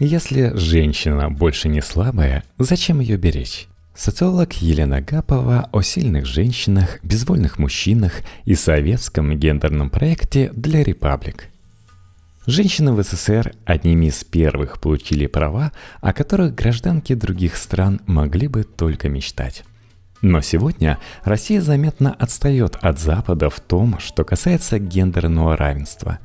Если женщина больше не слабая, зачем ее беречь? Социолог Елена Гапова о сильных женщинах, безвольных мужчинах и советском гендерном проекте для «Репаблик». Женщины в СССР одними из первых получили права, о которых гражданки других стран могли бы только мечтать. Но сегодня Россия заметно отстает от Запада в том, что касается гендерного равенства.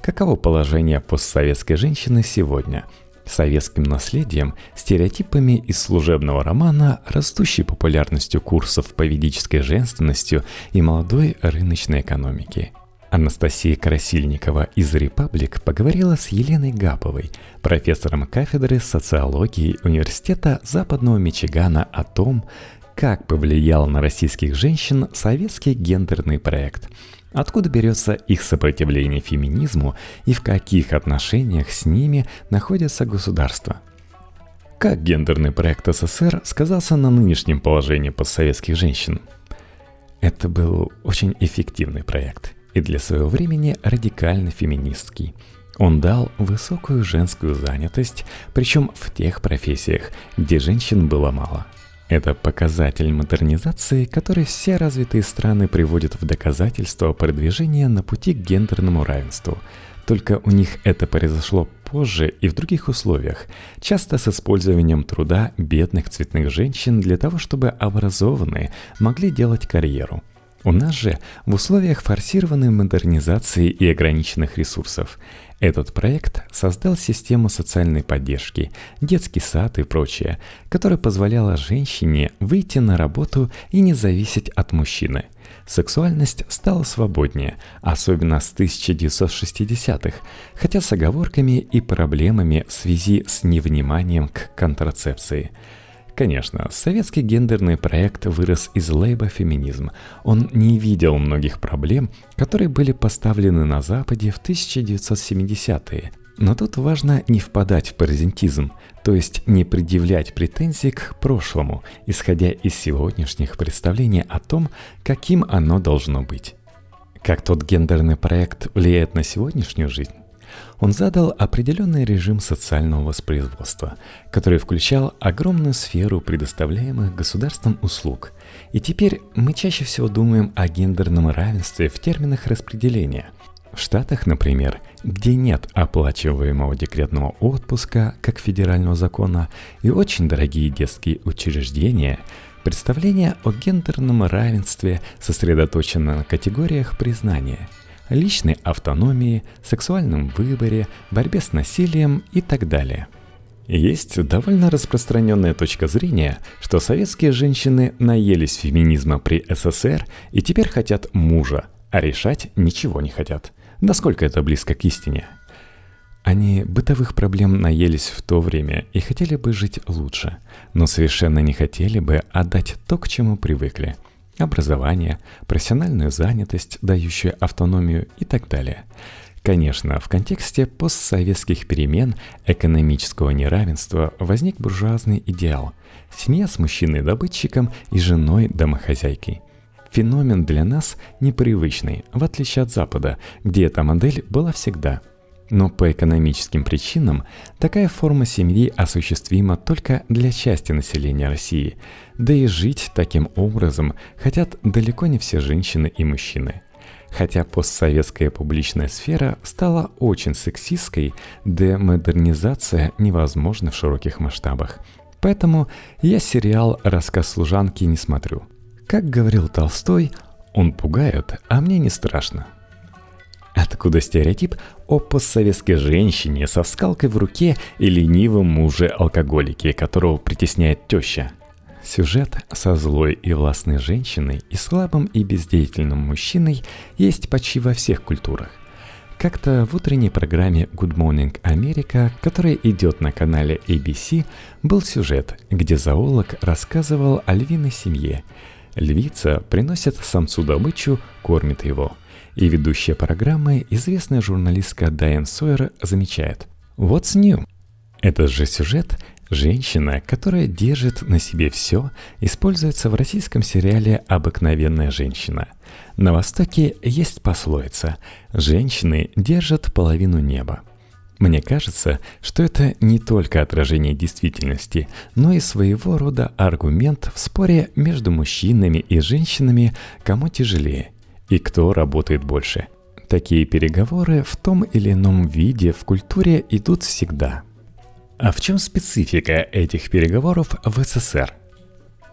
Каково положение постсоветской женщины сегодня – советским наследием, стереотипами из служебного романа, растущей популярностью курсов по ведической женственностью и молодой рыночной экономики. Анастасия Красильникова из «Репаблик» поговорила с Еленой Гаповой, профессором кафедры социологии Университета Западного Мичигана о том, как повлиял на российских женщин советский гендерный проект – Откуда берется их сопротивление феминизму и в каких отношениях с ними находятся государства? Как гендерный проект СССР сказался на нынешнем положении постсоветских женщин? Это был очень эффективный проект и для своего времени радикально феминистский. Он дал высокую женскую занятость, причем в тех профессиях, где женщин было мало – это показатель модернизации, который все развитые страны приводят в доказательство продвижения на пути к гендерному равенству. Только у них это произошло позже и в других условиях, часто с использованием труда бедных цветных женщин для того, чтобы образованные могли делать карьеру. У нас же в условиях форсированной модернизации и ограниченных ресурсов – этот проект создал систему социальной поддержки, детский сад и прочее, которая позволяла женщине выйти на работу и не зависеть от мужчины. Сексуальность стала свободнее, особенно с 1960-х, хотя с оговорками и проблемами в связи с невниманием к контрацепции – Конечно, советский гендерный проект вырос из лейба феминизм. Он не видел многих проблем, которые были поставлены на Западе в 1970-е. Но тут важно не впадать в паразитизм, то есть не предъявлять претензий к прошлому, исходя из сегодняшних представлений о том, каким оно должно быть. Как тот гендерный проект влияет на сегодняшнюю жизнь? Он задал определенный режим социального воспроизводства, который включал огромную сферу предоставляемых государством услуг. И теперь мы чаще всего думаем о гендерном равенстве в терминах распределения. В Штатах, например, где нет оплачиваемого декретного отпуска, как федерального закона, и очень дорогие детские учреждения, представление о гендерном равенстве сосредоточено на категориях признания – личной автономии, сексуальном выборе, борьбе с насилием и так далее. Есть довольно распространенная точка зрения, что советские женщины наелись феминизма при СССР и теперь хотят мужа, а решать ничего не хотят. Насколько это близко к истине? Они бытовых проблем наелись в то время и хотели бы жить лучше, но совершенно не хотели бы отдать то, к чему привыкли – образование, профессиональную занятость, дающую автономию и так далее. Конечно, в контексте постсоветских перемен экономического неравенства возник буржуазный идеал – семья с мужчиной-добытчиком и женой-домохозяйкой. Феномен для нас непривычный, в отличие от Запада, где эта модель была всегда – но по экономическим причинам такая форма семьи осуществима только для части населения России, да и жить таким образом хотят далеко не все женщины и мужчины. Хотя постсоветская публичная сфера стала очень сексистской, демодернизация невозможна в широких масштабах. Поэтому я сериал «Рассказ служанки» не смотрю. Как говорил Толстой, он пугает, а мне не страшно. Откуда стереотип о постсоветской женщине со скалкой в руке и ленивом муже-алкоголике, которого притесняет теща? Сюжет со злой и властной женщиной и слабым и бездеятельным мужчиной есть почти во всех культурах. Как-то в утренней программе Good Morning America, которая идет на канале ABC, был сюжет, где зоолог рассказывал о львиной семье. Львица приносит самцу добычу, кормит его – и ведущая программы, известная журналистка Дайан Сойер, замечает «What's new?» Этот же сюжет Женщина, которая держит на себе все, используется в российском сериале «Обыкновенная женщина». На Востоке есть пословица «Женщины держат половину неба». Мне кажется, что это не только отражение действительности, но и своего рода аргумент в споре между мужчинами и женщинами, кому тяжелее и кто работает больше. Такие переговоры в том или ином виде в культуре идут всегда. А в чем специфика этих переговоров в СССР?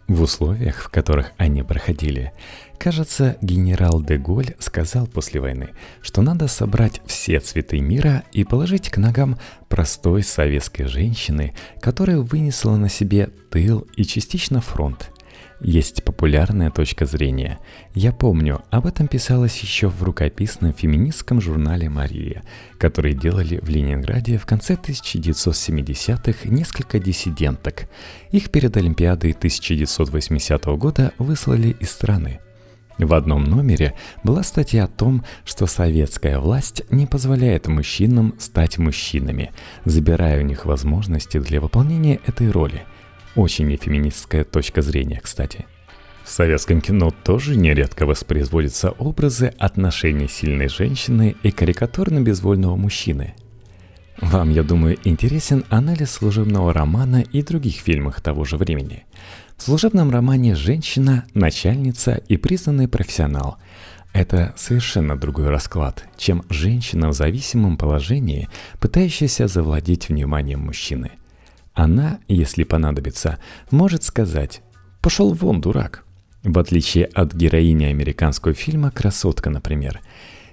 В условиях, в которых они проходили, кажется, генерал де Голь сказал после войны, что надо собрать все цветы мира и положить к ногам простой советской женщины, которая вынесла на себе тыл и частично фронт – есть популярная точка зрения. Я помню, об этом писалось еще в рукописном феминистском журнале «Мария», который делали в Ленинграде в конце 1970-х несколько диссиденток. Их перед Олимпиадой 1980 года выслали из страны. В одном номере была статья о том, что советская власть не позволяет мужчинам стать мужчинами, забирая у них возможности для выполнения этой роли – очень нефеминистская точка зрения, кстати. В советском кино тоже нередко воспроизводятся образы отношений сильной женщины и карикатурно-безвольного мужчины. Вам, я думаю, интересен анализ служебного романа и других фильмах того же времени. В служебном романе женщина – начальница и признанный профессионал. Это совершенно другой расклад, чем женщина в зависимом положении, пытающаяся завладеть вниманием мужчины – она, если понадобится, может сказать «пошел вон, дурак», в отличие от героини американского фильма «Красотка», например.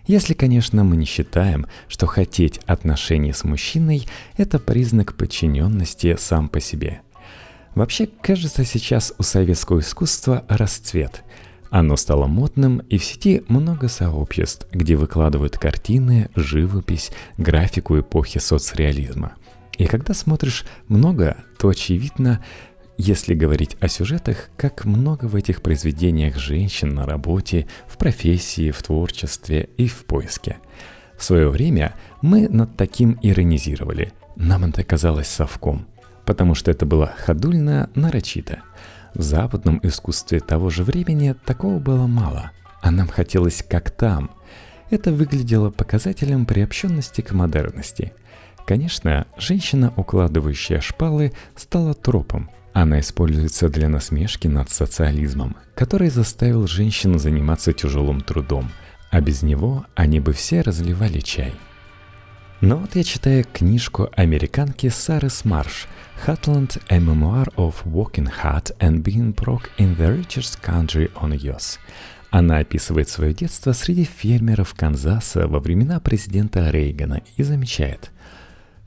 Если, конечно, мы не считаем, что хотеть отношений с мужчиной – это признак подчиненности сам по себе. Вообще, кажется, сейчас у советского искусства расцвет. Оно стало модным, и в сети много сообществ, где выкладывают картины, живопись, графику эпохи соцреализма. И когда смотришь много, то очевидно, если говорить о сюжетах, как много в этих произведениях женщин на работе, в профессии, в творчестве и в поиске. В свое время мы над таким иронизировали. Нам это казалось совком, потому что это было ходульно нарочито. В западном искусстве того же времени такого было мало, а нам хотелось как там. Это выглядело показателем приобщенности к модерности – Конечно, женщина, укладывающая шпалы, стала тропом. Она используется для насмешки над социализмом, который заставил женщин заниматься тяжелым трудом, а без него они бы все разливали чай. Но вот я читаю книжку американки Сары Смарш «Hotland, a memoir of working hard and being broke in the richest country on earth». Она описывает свое детство среди фермеров Канзаса во времена президента Рейгана и замечает –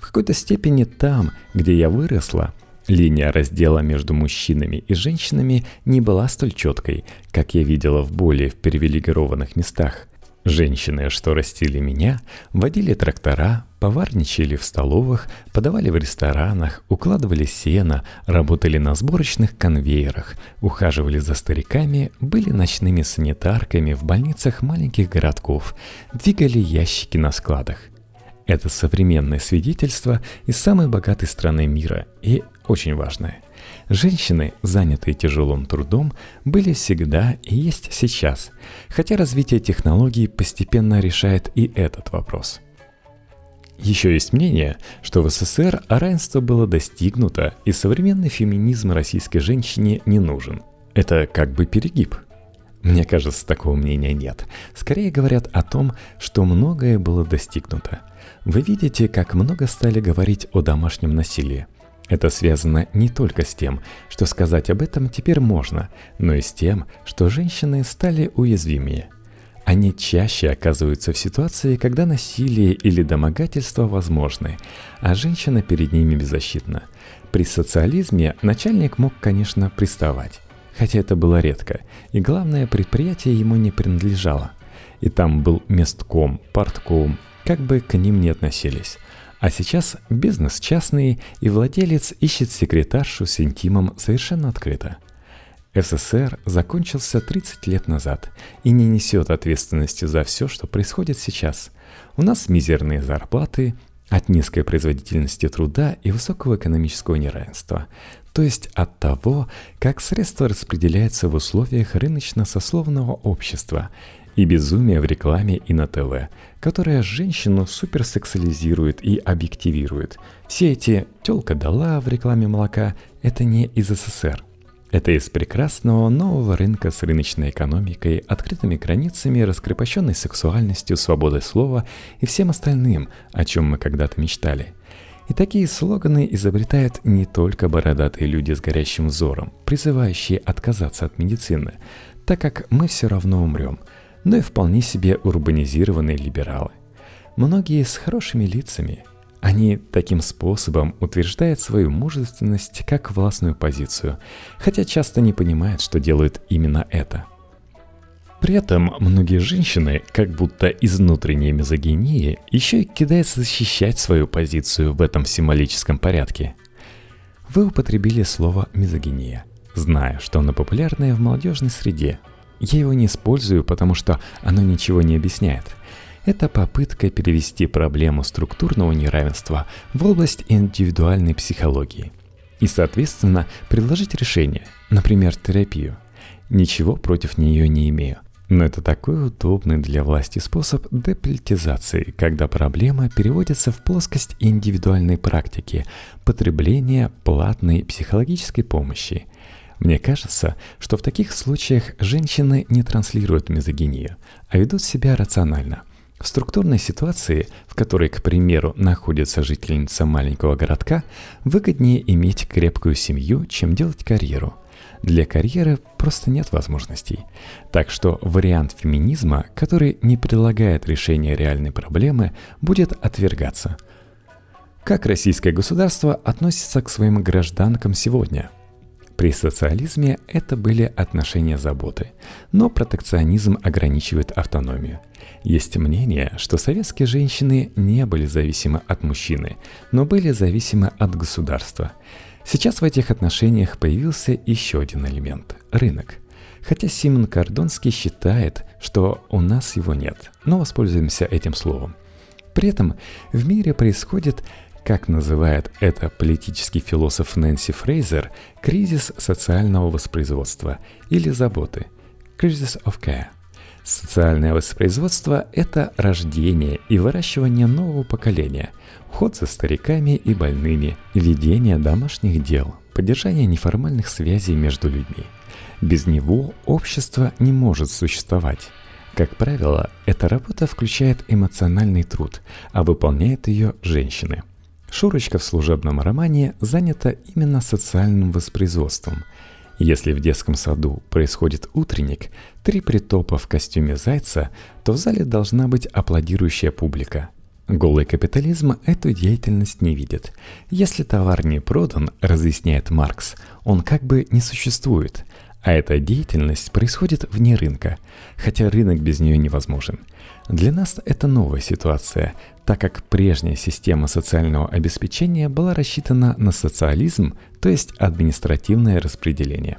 в какой-то степени там, где я выросла, линия раздела между мужчинами и женщинами не была столь четкой, как я видела в более привилегированных местах. Женщины, что растили меня, водили трактора, поварничали в столовых, подавали в ресторанах, укладывали сено, работали на сборочных конвейерах, ухаживали за стариками, были ночными санитарками в больницах маленьких городков, двигали ящики на складах. Это современное свидетельство из самой богатой страны мира и очень важное. Женщины, занятые тяжелым трудом, были всегда и есть сейчас, хотя развитие технологий постепенно решает и этот вопрос. Еще есть мнение, что в СССР равенство было достигнуто, и современный феминизм российской женщине не нужен. Это как бы перегиб. Мне кажется, такого мнения нет. Скорее говорят о том, что многое было достигнуто – вы видите, как много стали говорить о домашнем насилии. Это связано не только с тем, что сказать об этом теперь можно, но и с тем, что женщины стали уязвимее. Они чаще оказываются в ситуации, когда насилие или домогательство возможны, а женщина перед ними беззащитна. При социализме начальник мог, конечно, приставать, хотя это было редко, и главное, предприятие ему не принадлежало. И там был местком, партком, как бы к ним ни относились. А сейчас бизнес частный, и владелец ищет секретаршу с интимом совершенно открыто. СССР закончился 30 лет назад и не несет ответственности за все, что происходит сейчас. У нас мизерные зарплаты, от низкой производительности труда и высокого экономического неравенства, то есть от того, как средства распределяются в условиях рыночно-сословного общества и безумие в рекламе и на ТВ, которая женщину суперсексуализирует и объективирует. Все эти «тёлка дала» в рекламе молока – это не из СССР. Это из прекрасного нового рынка с рыночной экономикой, открытыми границами, раскрепощенной сексуальностью, свободой слова и всем остальным, о чем мы когда-то мечтали. И такие слоганы изобретают не только бородатые люди с горящим взором, призывающие отказаться от медицины, так как мы все равно умрем – но и вполне себе урбанизированные либералы. Многие с хорошими лицами. Они таким способом утверждают свою мужественность как властную позицию, хотя часто не понимают, что делают именно это. При этом многие женщины, как будто из внутренней мизогинии, еще и кидаются защищать свою позицию в этом символическом порядке. Вы употребили слово «мизогиния», зная, что оно популярное в молодежной среде – я его не использую, потому что оно ничего не объясняет. Это попытка перевести проблему структурного неравенства в область индивидуальной психологии. И, соответственно, предложить решение, например, терапию. Ничего против нее не имею. Но это такой удобный для власти способ деполитизации, когда проблема переводится в плоскость индивидуальной практики потребления платной психологической помощи – мне кажется, что в таких случаях женщины не транслируют мизогинию, а ведут себя рационально. В структурной ситуации, в которой, к примеру, находится жительница маленького городка, выгоднее иметь крепкую семью, чем делать карьеру. Для карьеры просто нет возможностей. Так что вариант феминизма, который не предлагает решения реальной проблемы, будет отвергаться. Как российское государство относится к своим гражданкам сегодня – при социализме это были отношения заботы, но протекционизм ограничивает автономию. Есть мнение, что советские женщины не были зависимы от мужчины, но были зависимы от государства. Сейчас в этих отношениях появился еще один элемент – рынок. Хотя Симон Кордонский считает, что у нас его нет, но воспользуемся этим словом. При этом в мире происходит как называет это политический философ Нэнси Фрейзер, кризис социального воспроизводства или заботы – кризис of care. Социальное воспроизводство – это рождение и выращивание нового поколения, уход за стариками и больными, ведение домашних дел, поддержание неформальных связей между людьми. Без него общество не может существовать. Как правило, эта работа включает эмоциональный труд, а выполняет ее женщины – Шурочка в служебном романе занята именно социальным воспроизводством. Если в детском саду происходит утренник, три притопа в костюме зайца, то в зале должна быть аплодирующая публика. Голый капитализм эту деятельность не видит. Если товар не продан, разъясняет Маркс, он как бы не существует, а эта деятельность происходит вне рынка, хотя рынок без нее невозможен. Для нас это новая ситуация, так как прежняя система социального обеспечения была рассчитана на социализм, то есть административное распределение.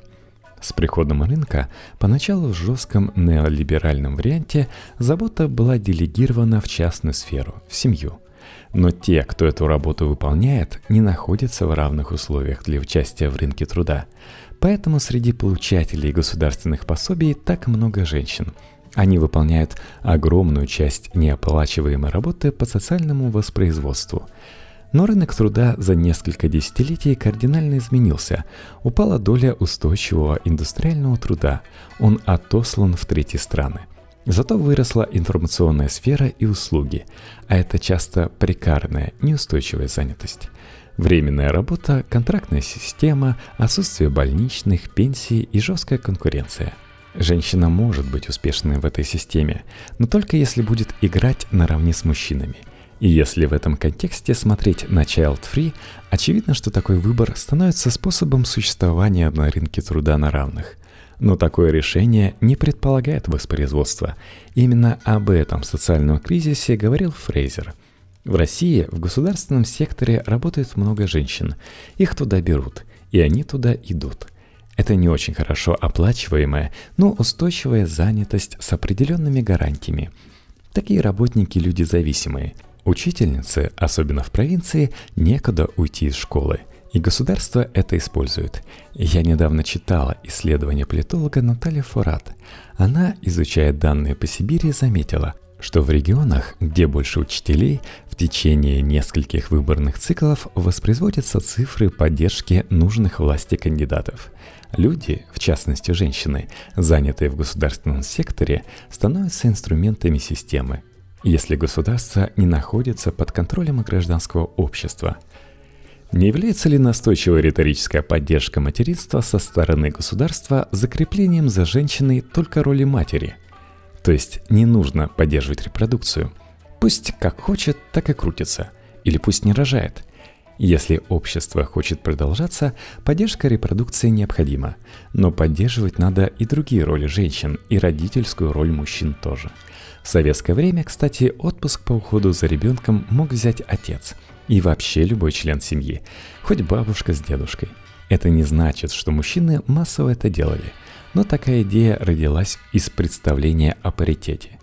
С приходом рынка поначалу в жестком неолиберальном варианте забота была делегирована в частную сферу, в семью. Но те, кто эту работу выполняет, не находятся в равных условиях для участия в рынке труда. Поэтому среди получателей государственных пособий так много женщин – они выполняют огромную часть неоплачиваемой работы по социальному воспроизводству. Но рынок труда за несколько десятилетий кардинально изменился. Упала доля устойчивого индустриального труда. Он отослан в третьи страны. Зато выросла информационная сфера и услуги, а это часто прекарная, неустойчивая занятость. Временная работа, контрактная система, отсутствие больничных, пенсий и жесткая конкуренция – Женщина может быть успешной в этой системе, но только если будет играть наравне с мужчинами. И если в этом контексте смотреть на Child Free, очевидно, что такой выбор становится способом существования на рынке труда на равных. Но такое решение не предполагает воспроизводство. Именно об этом социальном кризисе говорил Фрейзер. В России в государственном секторе работает много женщин. Их туда берут, и они туда идут – это не очень хорошо оплачиваемая, но устойчивая занятость с определенными гарантиями. Такие работники – люди зависимые. Учительницы, особенно в провинции, некуда уйти из школы, и государство это использует. Я недавно читала исследование политолога Натальи Фурат. Она, изучая данные по Сибири, заметила, что в регионах, где больше учителей, в течение нескольких выборных циклов воспроизводятся цифры поддержки нужных власти кандидатов. Люди, в частности женщины, занятые в государственном секторе, становятся инструментами системы, если государство не находится под контролем гражданского общества. Не является ли настойчивая риторическая поддержка материнства со стороны государства закреплением за женщиной только роли матери? То есть не нужно поддерживать репродукцию. Пусть как хочет, так и крутится. Или пусть не рожает – если общество хочет продолжаться, поддержка репродукции необходима, но поддерживать надо и другие роли женщин, и родительскую роль мужчин тоже. В советское время, кстати, отпуск по уходу за ребенком мог взять отец и вообще любой член семьи, хоть бабушка с дедушкой. Это не значит, что мужчины массово это делали, но такая идея родилась из представления о паритете.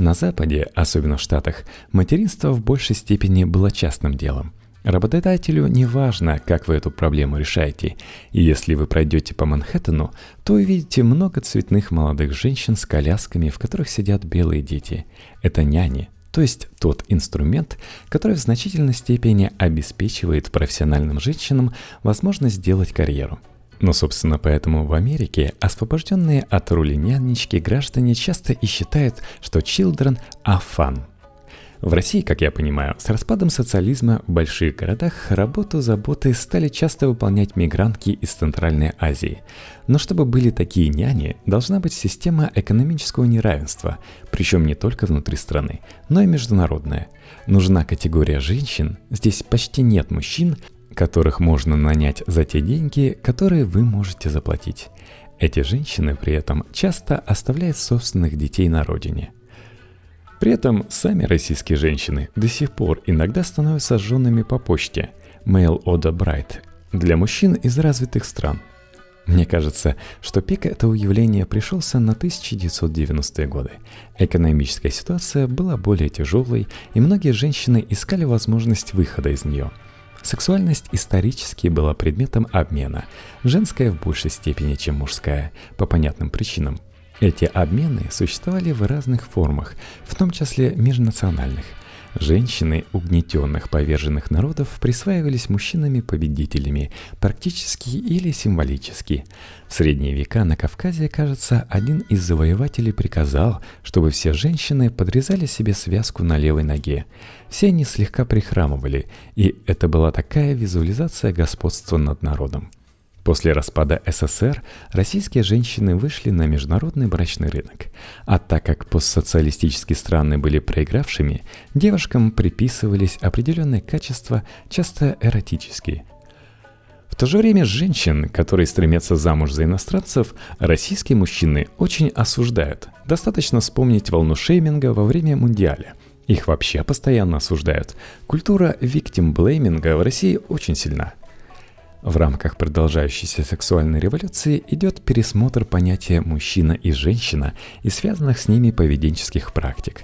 На Западе, особенно в Штатах, материнство в большей степени было частным делом – Работодателю не важно, как вы эту проблему решаете, если вы пройдете по Манхэттену, то увидите много цветных молодых женщин с колясками, в которых сидят белые дети. Это няни, то есть тот инструмент, который в значительной степени обеспечивает профессиональным женщинам возможность сделать карьеру. Но, собственно, поэтому в Америке освобожденные от роли нянечки граждане часто и считают, что children are fun – в России, как я понимаю, с распадом социализма в больших городах работу заботы стали часто выполнять мигрантки из Центральной Азии. Но чтобы были такие няни, должна быть система экономического неравенства, причем не только внутри страны, но и международная. Нужна категория женщин, здесь почти нет мужчин, которых можно нанять за те деньги, которые вы можете заплатить. Эти женщины при этом часто оставляют собственных детей на родине – при этом сами российские женщины до сих пор иногда становятся сожженными по почте Mail Order Bright для мужчин из развитых стран. Мне кажется, что пик этого явления пришелся на 1990-е годы. Экономическая ситуация была более тяжелой, и многие женщины искали возможность выхода из нее. Сексуальность исторически была предметом обмена, женская в большей степени, чем мужская, по понятным причинам – эти обмены существовали в разных формах, в том числе межнациональных. Женщины угнетенных поверженных народов присваивались мужчинами-победителями, практически или символически. В средние века на Кавказе, кажется, один из завоевателей приказал, чтобы все женщины подрезали себе связку на левой ноге. Все они слегка прихрамывали, и это была такая визуализация господства над народом. После распада СССР российские женщины вышли на международный брачный рынок. А так как постсоциалистические страны были проигравшими, девушкам приписывались определенные качества, часто эротические. В то же время женщин, которые стремятся замуж за иностранцев, российские мужчины очень осуждают. Достаточно вспомнить волну шейминга во время Мундиаля. Их вообще постоянно осуждают. Культура виктим-блейминга в России очень сильна – в рамках продолжающейся сексуальной революции идет пересмотр понятия «мужчина» и «женщина» и связанных с ними поведенческих практик.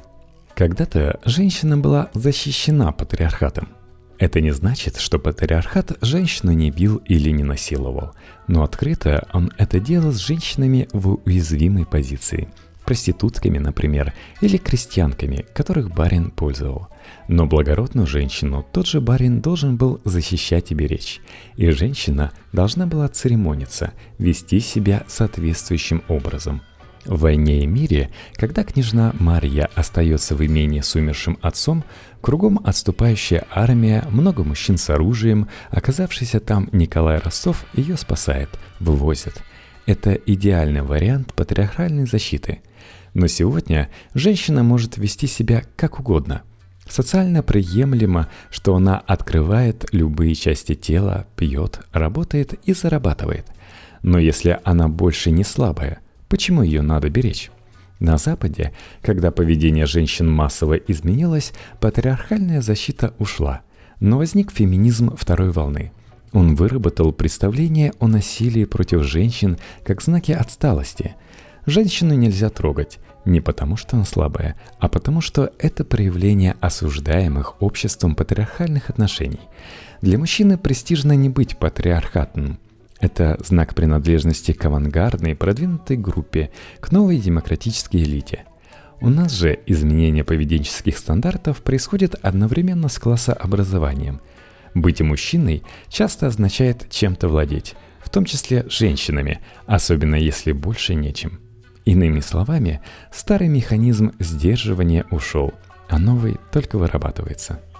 Когда-то женщина была защищена патриархатом. Это не значит, что патриархат женщину не бил или не насиловал, но открыто он это делал с женщинами в уязвимой позиции – проститутками, например, или крестьянками, которых барин пользовал. Но благородную женщину тот же барин должен был защищать и беречь. И женщина должна была церемониться, вести себя соответствующим образом. В «Войне и мире», когда княжна Марья остается в имении с умершим отцом, кругом отступающая армия, много мужчин с оружием, оказавшийся там Николай Ростов ее спасает, вывозит. Это идеальный вариант патриархальной защиты – но сегодня женщина может вести себя как угодно. Социально приемлемо, что она открывает любые части тела, пьет, работает и зарабатывает. Но если она больше не слабая, почему ее надо беречь? На Западе, когда поведение женщин массово изменилось, патриархальная защита ушла. Но возник феминизм второй волны. Он выработал представление о насилии против женщин как знаки отсталости. Женщину нельзя трогать, не потому, что она слабая, а потому, что это проявление осуждаемых обществом патриархальных отношений. Для мужчины престижно не быть патриархатным. Это знак принадлежности к авангардной продвинутой группе, к новой демократической элите. У нас же изменение поведенческих стандартов происходит одновременно с классообразованием. Быть мужчиной часто означает чем-то владеть, в том числе женщинами, особенно если больше нечем. Иными словами, старый механизм сдерживания ушел, а новый только вырабатывается –